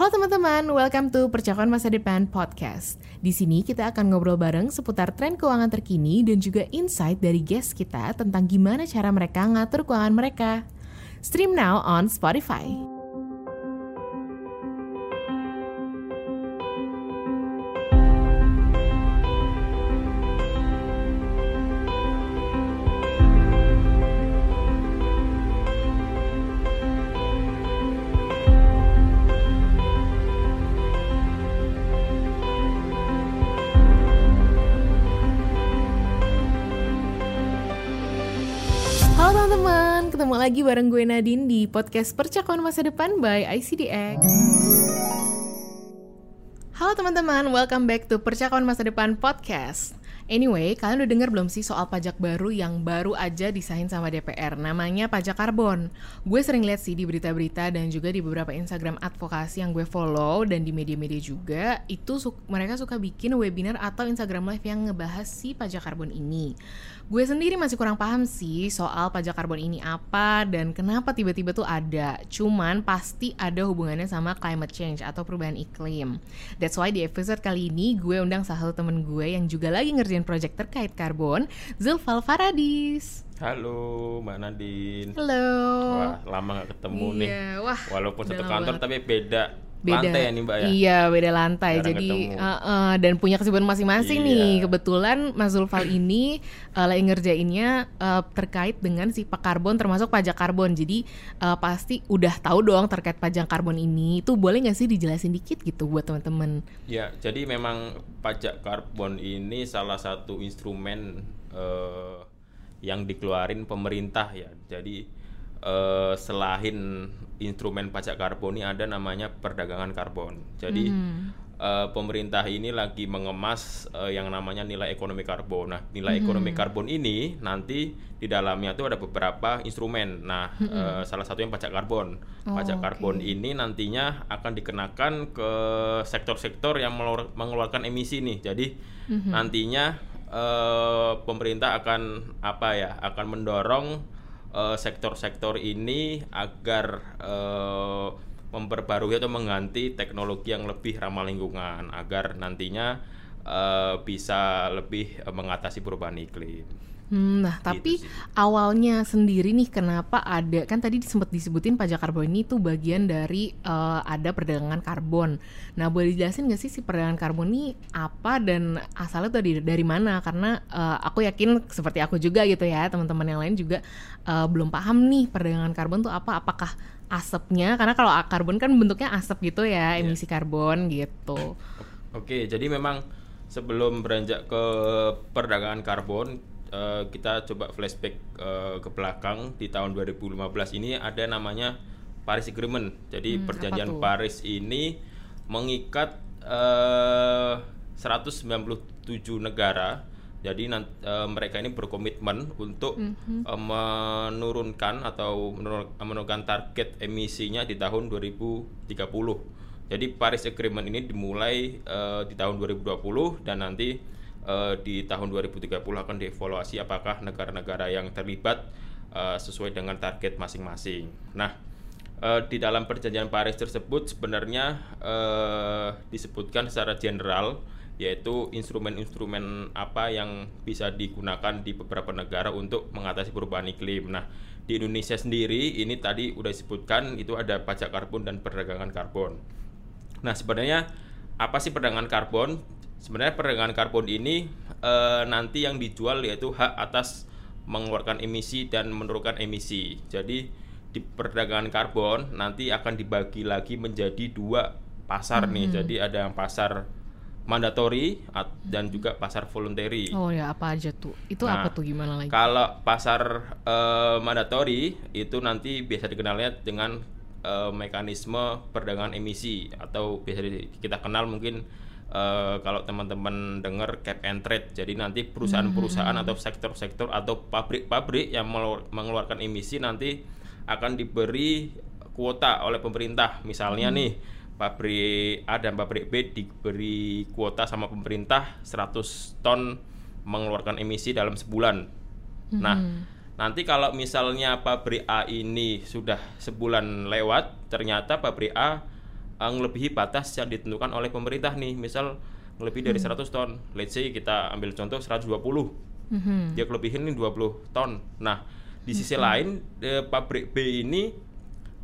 Halo teman-teman, welcome to Percakapan Masa Depan Podcast. Di sini kita akan ngobrol bareng seputar tren keuangan terkini dan juga insight dari guest kita tentang gimana cara mereka ngatur keuangan mereka. Stream now on Spotify. Ketemu lagi bareng gue Nadine di podcast Percakapan Masa Depan by ICDX. Halo teman-teman, welcome back to Percakapan Masa Depan Podcast. Anyway, kalian udah denger belum sih soal pajak baru yang baru aja disahin sama DPR? Namanya pajak karbon. Gue sering lihat sih di berita-berita dan juga di beberapa Instagram advokasi yang gue follow dan di media-media juga, itu su- mereka suka bikin webinar atau Instagram live yang ngebahas si pajak karbon ini. Gue sendiri masih kurang paham sih soal pajak karbon ini apa dan kenapa tiba-tiba tuh ada. Cuman pasti ada hubungannya sama climate change atau perubahan iklim. That's why di episode kali ini gue undang salah satu temen gue yang juga lagi ngerjain project terkait karbon, Zulfal Faradis. Halo Mbak Nadine. Halo. Wah, lama gak ketemu nih. Iya, wah. Walaupun satu kantor banget. tapi beda, beda lantai ya nih Mbak ya. Iya, beda lantai. Jarang Jadi ketemu. uh, uh, dan punya kesibukan masing-masing Iya. nih. Kebetulan Mas Zulfal ini uh, lagi ngerjainnya uh, terkait dengan si pak karbon termasuk pajak karbon. Jadi uh, pasti udah tahu dong terkait pajak karbon ini. Itu boleh nggak sih dijelasin dikit gitu buat teman-teman? Ya, jadi memang pajak karbon ini salah satu instrumen eh, yang dikeluarin pemerintah ya. Jadi eh, selain instrumen pajak karbon ini ada namanya perdagangan karbon. Jadi eh, pemerintah ini lagi mengemas eh, yang namanya nilai ekonomi karbon. Nah, nilai ekonomi karbon ini nanti di dalamnya itu ada beberapa instrumen. Nah, eh, salah satu yang pajak karbon. Pajak Oh, karbon ini nantinya akan dikenakan ke sektor-sektor yang mengeluarkan emisi nih. Jadi nantinya eh, pemerintah akan apa ya? Akan mendorong eh, sektor-sektor ini agar eh, memperbarui atau mengganti teknologi yang lebih ramah lingkungan agar nantinya eh, bisa lebih mengatasi perubahan iklim. Hmm, nah, tapi sih. awalnya sendiri nih kenapa ada kan tadi sempat disebutin pajak karbon ini tuh bagian dari eh, ada perdagangan karbon. Nah, boleh dijelasin nggak sih si perdagangan karbon ini apa dan asalnya tuh dari, dari mana? Karena eh, aku yakin seperti aku juga gitu ya, teman-teman yang lain juga eh, belum paham nih perdagangan karbon tuh apa? Apakah asapnya? Karena kalau karbon kan bentuknya asap gitu ya, emisi karbon gitu. Oke, jadi memang sebelum beranjak ke perdagangan karbon, eh, kita coba flashback eh, ke belakang di tahun 2015 ini ada namanya Paris Agreement. Jadi Hmm, perjanjian? Paris ini mengikat eh, 197 negara. Jadi nan- eh, mereka ini berkomitmen untuk Mhm. eh, menurunkan atau menurun- menurunkan target emisinya di tahun 2030. Jadi Paris Agreement ini dimulai eh, di tahun 2020 dan nanti eh, di tahun 2030 akan dievaluasi apakah negara-negara yang terlibat eh, sesuai dengan target masing-masing. Nah, eh, di dalam perjanjian Paris tersebut sebenarnya eh, disebutkan secara general yaitu instrumen-instrumen apa yang bisa digunakan di beberapa negara untuk mengatasi perubahan iklim. Nah, di Indonesia sendiri ini tadi udah disebutkan itu ada pajak karbon dan perdagangan karbon. Nah, sebenarnya apa sih perdagangan karbon? Sebenarnya perdagangan karbon ini eh, nanti yang dijual yaitu hak atas mengeluarkan emisi dan menurunkan emisi. Jadi di perdagangan karbon nanti akan dibagi lagi menjadi dua pasar nih. Jadi ada yang pasar mandatory at- dan juga pasar voluntary. Oh ya, apa aja tuh? Itu Nah, apa tuh gimana lagi? Kalau pasar eh, mandatory itu nanti biasa dikenalnya dengan eh, mekanisme perdagangan emisi atau biasa kita kenal mungkin eh, kalau teman-teman dengar cap and trade. Jadi nanti perusahaan-perusahaan atau sektor-sektor atau pabrik-pabrik yang mengeluarkan emisi nanti akan diberi kuota oleh pemerintah. Misalnya nih pabrik A dan pabrik B diberi kuota sama pemerintah 100 ton mengeluarkan emisi dalam sebulan. Nah, nanti kalau misalnya pabrik A ini sudah sebulan lewat, ternyata pabrik A uh, ngelebihi batas yang ditentukan oleh pemerintah nih. Misal lebih dari 100 ton. Let's say kita ambil contoh 120. Mhm. Dia kelebihin nih 20 ton. Nah, di sisi lain eh, pabrik B ini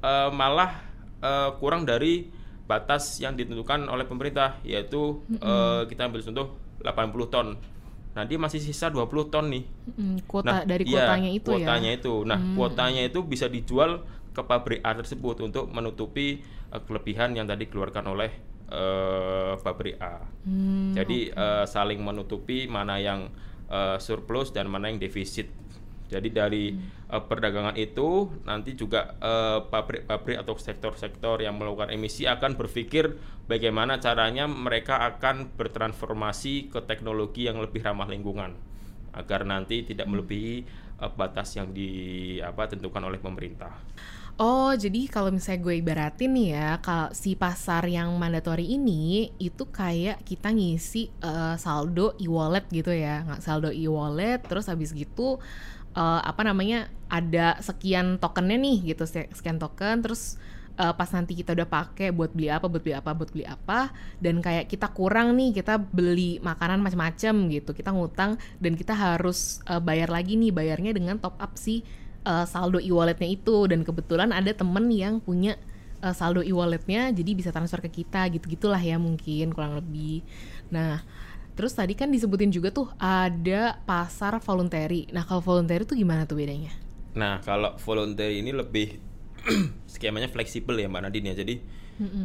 eh, malah eh, kurang dari batas yang ditentukan oleh pemerintah yaitu eh, kita ambil contoh 80 ton. Nah, dia masih sisa 20 ton nih. Mm, kuota dari iya, kuotanya itu kuotanya ya. itu. Nah, kuotanya itu bisa dijual ke pabrik A tersebut untuk menutupi eh, kelebihan yang tadi dikeluarkan oleh eh, pabrik A. Hmm, Jadi eh, saling menutupi mana yang eh, surplus dan mana yang defisit. Jadi dari eh, perdagangan itu nanti juga pabrik-pabrik atau sektor-sektor yang melakukan emisi akan berpikir bagaimana caranya mereka akan bertransformasi ke teknologi yang lebih ramah lingkungan agar nanti tidak melebihi eh, batas yang di apa tentukan oleh pemerintah. Oh, jadi kalau misalnya gue ibaratin nih ya, kalau si pasar yang mandatory ini itu kayak kita ngisi eh, saldo e-wallet gitu ya, nggak saldo e-wallet, terus habis gitu eh, apa namanya ada sekian tokennya nih gitu, se- sekian token, terus eh, pas nanti kita udah pakai buat beli apa, buat beli apa, buat beli apa, dan kayak kita kurang nih, kita beli makanan macam-macam gitu, kita ngutang dan kita harus eh, bayar lagi nih, bayarnya dengan top up si uh, saldo e-walletnya itu. Dan kebetulan ada temen yang punya uh, saldo e-walletnya jadi bisa transfer ke kita gitu gitulah ya mungkin kurang lebih. Nah terus tadi kan disebutin juga tuh ada pasar voluntary. Nah kalau voluntary tuh gimana tuh bedanya? Nah, kalau voluntary ini lebih skemanya fleksibel ya Mbak Nadine ya. Jadi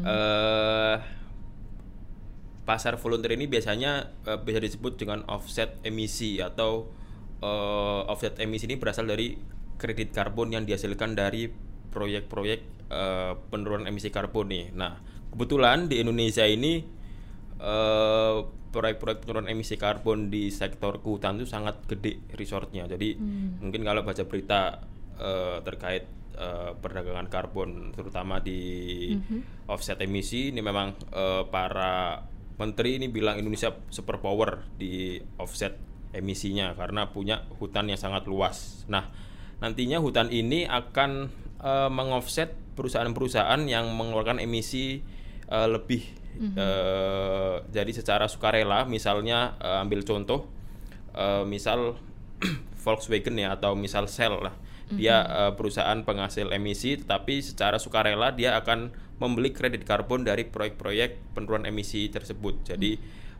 eh pasar voluntary ini biasanya eh, bisa disebut dengan offset emisi atau eh, offset emisi ini berasal dari kredit karbon yang dihasilkan dari proyek-proyek eh, penurunan emisi karbon nih. Nah, kebetulan di Indonesia ini eh, proyek-proyek penurunan emisi karbon di sektor kehutanan itu sangat gede resortnya. Jadi mungkin kalau baca berita eh, terkait eh, perdagangan karbon, terutama di offset emisi, ini memang eh, para menteri ini bilang Indonesia super power di offset emisinya karena punya hutan yang sangat luas. Nah, nantinya hutan ini akan eh, mengoffset perusahaan-perusahaan yang mengeluarkan emisi eh, lebih eh, jadi secara sukarela misalnya eh, ambil contoh eh, misal Volkswagen ya atau misal Shell lah. Dia eh, perusahaan penghasil emisi tetapi secara sukarela dia akan membeli kredit karbon dari proyek-proyek penurunan emisi tersebut. Jadi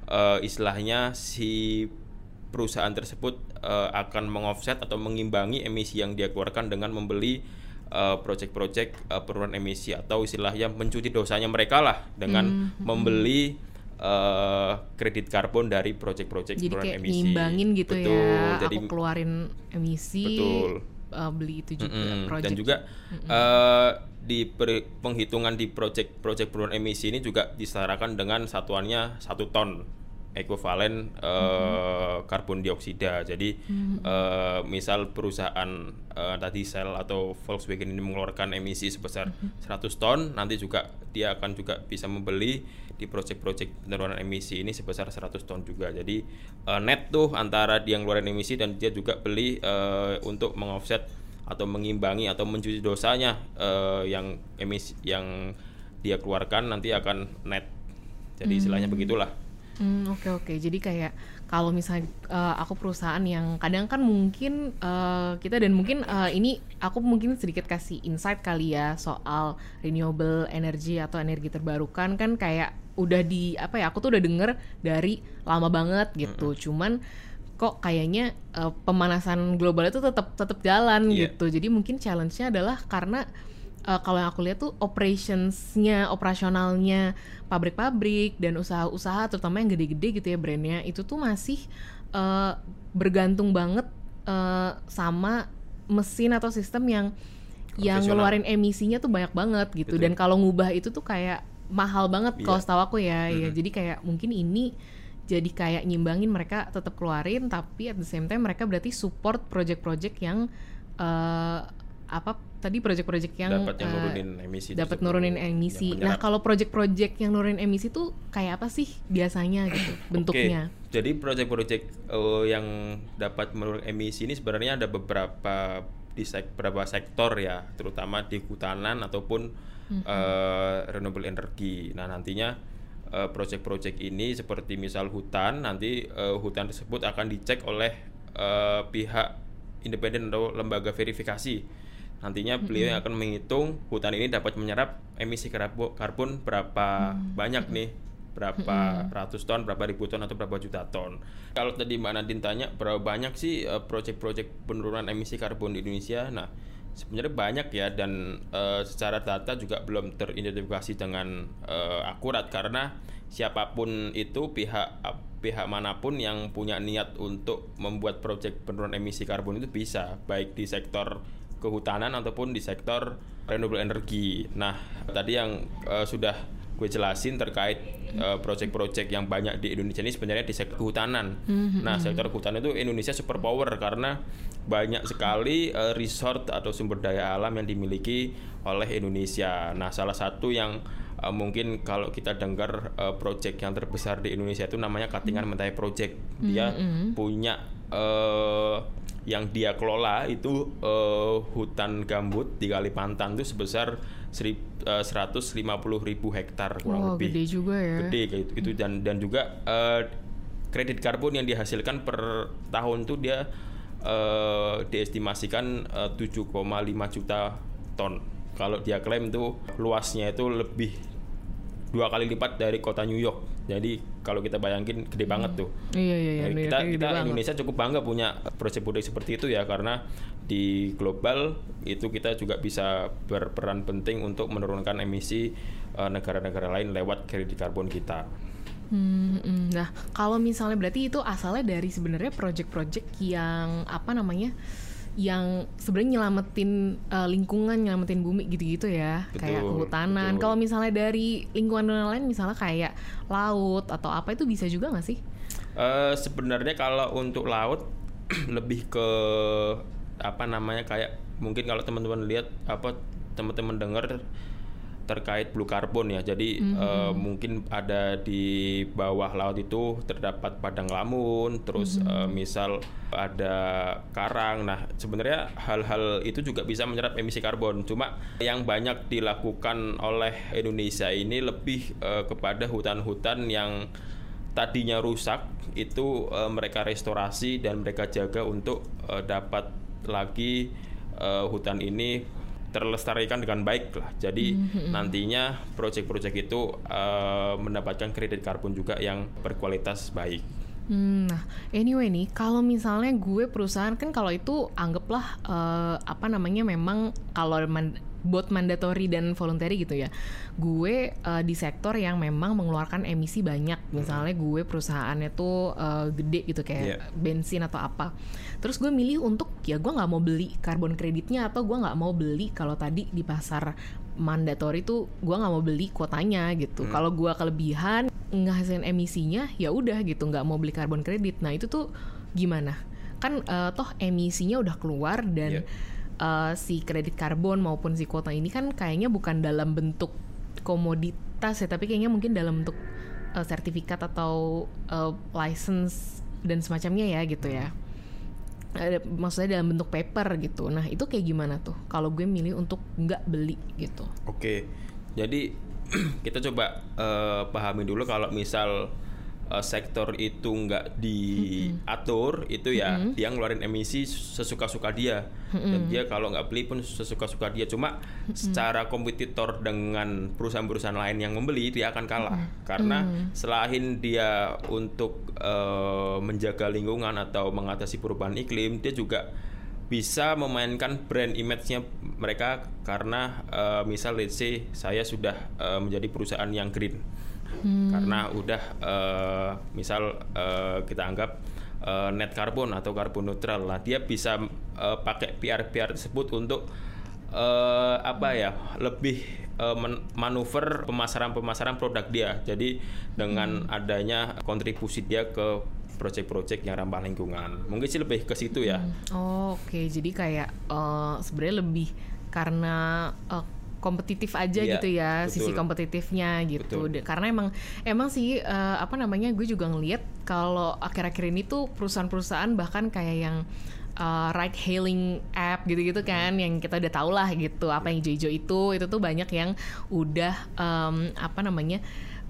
eh, istilahnya si perusahaan tersebut eh, akan mengoffset atau mengimbangi emisi yang dia keluarkan dengan membeli eh, proyek-proyek eh, penurunan emisi atau istilahnya mencuci dosanya mereka lah dengan membeli eh, kredit karbon dari proyek-proyek jadi penurunan kayak emisi. nyimbangin gitu Betul, ya Jadi aku keluarin emisi Betul. uh, beli itu juga Mm-mm. project dan juga eh, di per- penghitungan di proyek-proyek penurunan emisi ini juga disetarakan dengan satuannya satu ton ekuivalen eh, karbon dioksida. Jadi eh, misal perusahaan eh, tadi Shell atau Volkswagen ini mengeluarkan emisi sebesar 100 ton, nanti juga dia akan juga bisa membeli di proyek-proyek penurunan emisi ini sebesar 100 ton juga. Jadi eh, net tuh antara dia ngeluarin emisi dan dia juga beli eh, untuk mengoffset atau mengimbangi atau mencuci dosanya eh, yang emisi yang dia keluarkan nanti akan net. Jadi istilahnya begitulah. Hmm, oke oke. Jadi kayak kalau misalnya eh, aku perusahaan yang kadang kan mungkin eh, kita dan mungkin eh, ini aku mungkin sedikit kasih insight kali ya soal renewable energy atau energi terbarukan kan kayak udah di apa ya aku tuh udah denger dari lama banget gitu. Cuman kok kayaknya eh, pemanasan global itu tetap tetap jalan Iya. gitu. Jadi mungkin challenge-nya adalah karena eh, kalau yang aku lihat tuh operationsnya, operasionalnya pabrik-pabrik dan usaha-usaha terutama yang gede-gede gitu ya brandnya itu tuh masih eh, bergantung banget eh, sama mesin atau sistem yang yang ngeluarin emisinya tuh banyak banget gitu Betul. dan kalau ngubah itu tuh kayak mahal banget Iya. kalau setahu aku ya ya jadi kayak mungkin ini jadi kayak nyimbangin mereka tetap keluarin tapi at the same time mereka berarti support project-project yang eh, apa tadi project-project yang dapat yang eh, nurunin emisi dapat nurunin emisi. Nah, kalau project-project yang nurunin emisi tuh kayak apa sih biasanya gitu bentuknya? Oke, jadi proyek-proyek eh, yang dapat menurunkan emisi ini sebenarnya ada beberapa di sek- beberapa sektor ya, terutama di kehutanan ataupun uh, renewable energy. Nah nantinya uh, project-project ini seperti misal hutan nanti uh, hutan tersebut akan dicek oleh uh, pihak independen atau lembaga verifikasi. Nantinya beliau yang akan menghitung hutan ini dapat menyerap emisi karbo- karbon berapa banyak nih? Berapa ratus ton, berapa ribu ton atau berapa juta ton. Kalau tadi Mbak Nadine tanya berapa banyak sih uh, proyek-proyek penurunan emisi karbon di Indonesia? Nah, sebenarnya banyak ya dan uh, secara data juga belum teridentifikasi dengan uh, akurat. Karena siapa pun itu pihak pihak mana pun yang punya niat untuk membuat proyek penurunan emisi karbon itu bisa baik di sektor kehutanan ataupun di sektor renewable energy. Nah, tadi yang uh, sudah gue jelasin terkait uh, proyek-proyek yang banyak di Indonesia ini sebenarnya di sektor kehutanan. Nah, sektor kehutanan itu Indonesia super power karena banyak sekali uh, resort atau sumber daya alam yang dimiliki oleh Indonesia. Nah, salah satu yang uh, mungkin kalau kita dengar uh, proyek yang terbesar di Indonesia itu namanya Katingan Mentai Project. Dia punya uh, yang dia kelola itu uh, hutan gambut di Kalimantan itu sebesar serib- uh, 150 ribu hektar kurang Wow, lebih. gede juga ya. gede kayak itu, itu. Dan dan juga uh, kredit karbon yang dihasilkan per tahun tuh dia uh, diestimasikan uh, 7,5 juta ton. Kalau dia klaim tuh luasnya itu lebih dua kali lipat dari kota New York jadi kalau kita bayangin gede banget tuh Iya iya iya. Ya, kita kita banget. Indonesia cukup bangga punya proyek-proyek seperti itu ya karena di global itu kita juga bisa berperan penting untuk menurunkan emisi eh, negara-negara lain lewat kredit karbon kita. Hmm, hmm. Nah, kalau misalnya berarti itu asalnya dari sebenarnya project-project yang apa namanya? Yang sebenarnya nyelamatin uh, lingkungan, nyelamatin bumi gitu-gitu ya, Betul, kayak kehutanan. Kalau misalnya dari lingkungan lain, misalnya kayak laut atau apa itu bisa juga nggak sih? Eh, sebenarnya kalau untuk laut lebih ke apa namanya kayak mungkin kalau teman-teman lihat apa teman-teman dengar terkait blue carbon ya. Jadi eh, mungkin ada di bawah laut itu terdapat padang lamun, terus eh, misal ada karang. Nah, sebenarnya hal-hal itu juga bisa menyerap emisi karbon. Cuma yang banyak dilakukan oleh Indonesia ini lebih eh, kepada hutan-hutan yang tadinya rusak itu eh, mereka restorasi dan mereka jaga untuk eh, dapat lagi eh, hutan ini terlestarikan dengan baik lah. Jadi nantinya proyek-proyek itu eh, mendapatkan kredit karbon juga yang berkualitas baik. Hmm, nah, anyway nih, kalau misalnya gue perusahaan kan kalau itu anggaplah eh, apa namanya memang kalau buat mandatory dan voluntary gitu ya. Gue eh, di sektor yang memang mengeluarkan emisi banyak. Misalnya gue perusahaannya tuh eh, gede gitu kayak Iya. bensin atau apa. Terus gue milih untuk ya gue nggak mau beli karbon kreditnya atau gue nggak mau beli kalau tadi di pasar mandatory tuh gue nggak mau beli kuotanya gitu. Hmm. Kalau gue kelebihan ngehasilin emisinya ya udah gitu nggak mau beli karbon kredit. Nah itu tuh gimana? Kan eh, toh emisinya udah keluar dan Iya. Eh, si kredit karbon maupun si kuota ini kan kayaknya bukan dalam bentuk komoditas ya tapi kayaknya mungkin dalam bentuk eh, sertifikat atau eh, license dan semacamnya ya gitu ya. Maksudnya dalam bentuk paper gitu. Nah itu kayak gimana tuh? Kalau gue milih untuk nggak beli gitu. Oke, jadi kita coba eh, pahami dulu kalau misal eh, sektor itu nggak diatur, itu ya dia ngeluarin emisi sesuka-suka dia, dan dia kalau nggak beli pun sesuka-suka dia. Cuma secara kompetitor dengan perusahaan-perusahaan lain yang membeli dia akan kalah. Karena selain dia untuk eh, menjaga lingkungan atau mengatasi perubahan iklim, dia juga bisa memainkan brand image-nya mereka. Karena eh, misal let's say saya sudah eh, menjadi perusahaan yang green. Karena udah eh, misal eh, kita anggap eh, net carbon atau carbon neutral lah. Dia bisa eh, pakai PR PR tersebut untuk eh, apa ya lebih men- manuver pemasaran pemasaran produk dia. Jadi dengan adanya kontribusi dia ke proyek-proyek yang ramah lingkungan. Mungkin sih lebih ke situ ya. Oh, Oke, jadi kayak eh, sebenarnya lebih karena eh, kompetitif aja Iya, gitu ya betul. sisi kompetitifnya gitu. Betul. Karena emang emang sih eh, apa namanya gue juga ngelihat kalau akhir-akhir ini tuh perusahaan-perusahaan bahkan kayak yang uh, ride hailing app gitu-gitu kan yang kita udah tau lah gitu apa yang hijau-hijau itu itu tuh banyak yang udah um, apa namanya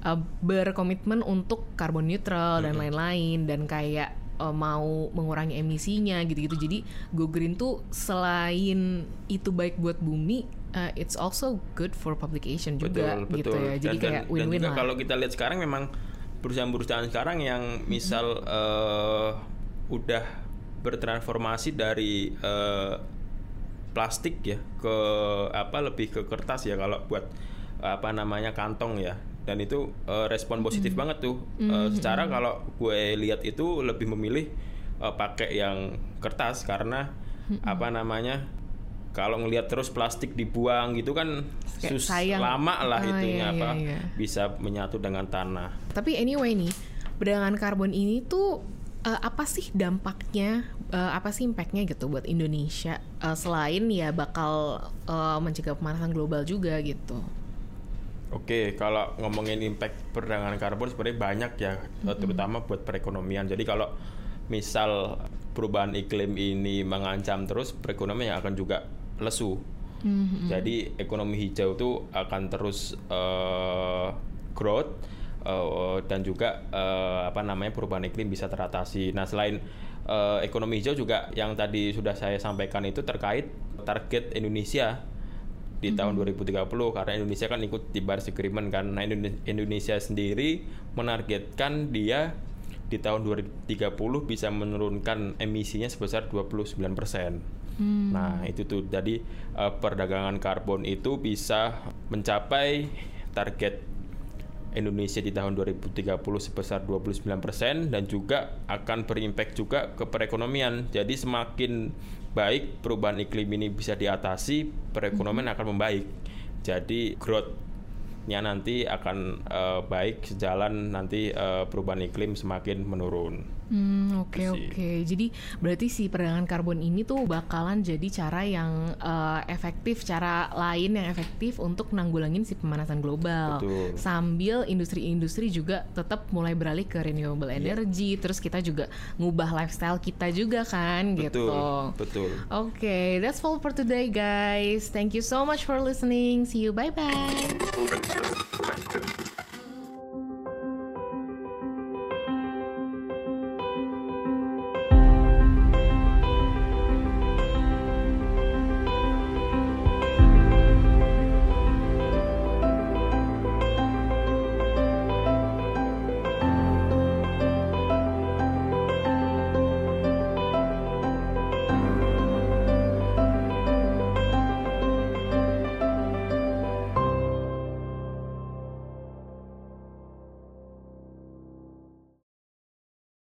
uh, berkomitmen untuk carbon neutral dan lain-lain dan kayak uh, mau mengurangi emisinya gitu-gitu jadi go green tuh selain itu baik buat bumi uh, it's also good for publication juga betul, gitu betul. ya. Jadi dan, kayak win-win lah. kalau kita lihat sekarang memang perusahaan-perusahaan sekarang yang misal eh, udah bertransformasi dari eh, plastik ya ke apa lebih ke kertas ya kalau buat apa namanya kantong ya. Dan itu eh, respon positif banget tuh. Eh, secara kalau gue lihat itu lebih memilih eh, pakai yang kertas karena apa namanya kalau ngelihat terus plastik dibuang gitu kan sus sayang. lama lah Ah, itunya iya, apa iya, iya. bisa menyatu dengan tanah Tapi anyway nih, perdagangan karbon ini tuh eh, apa sih dampaknya, eh, apa sih impactnya gitu buat Indonesia Eh, selain ya bakal eh, mencegah pemanasan global juga gitu. Oke, kalau ngomongin impact perdagangan karbon sebenarnya banyak ya, eh, terutama buat perekonomian. Jadi kalau misal perubahan iklim ini mengancam terus, perekonomian akan juga lesu. Jadi ekonomi hijau itu akan terus eh, growth eh, dan juga eh, apa namanya perubahan iklim bisa teratasi. Nah selain eh, ekonomi hijau juga yang tadi sudah saya sampaikan itu terkait target Indonesia di tahun 2030 karena Indonesia kan ikut di Paris Agreement kan. Nah, Indone- Indonesia sendiri menargetkan dia di tahun 2030 bisa menurunkan emisinya sebesar 29%. Nah, itu tuh jadi eh, perdagangan karbon itu bisa mencapai target Indonesia di tahun 2030 sebesar 29% dan juga akan berimpact juga ke perekonomian. Jadi semakin baik perubahan iklim ini bisa diatasi, perekonomian akan membaik. Jadi growth-nya nanti akan eh, baik sejalan nanti eh, perubahan iklim semakin menurun. Hmm, oke Itu sih. oke. Jadi berarti si perdagangan karbon ini tuh bakalan jadi cara yang eh, efektif, cara lain yang efektif untuk menanggulangin si pemanasan global. Betul. Sambil industri-industri juga tetap mulai beralih ke renewable Iya. energy, terus kita juga ngubah lifestyle kita juga kan gitu. Betul, betul. Okay, that's all for today, guys. Thank you so much for listening. See you. Bye bye.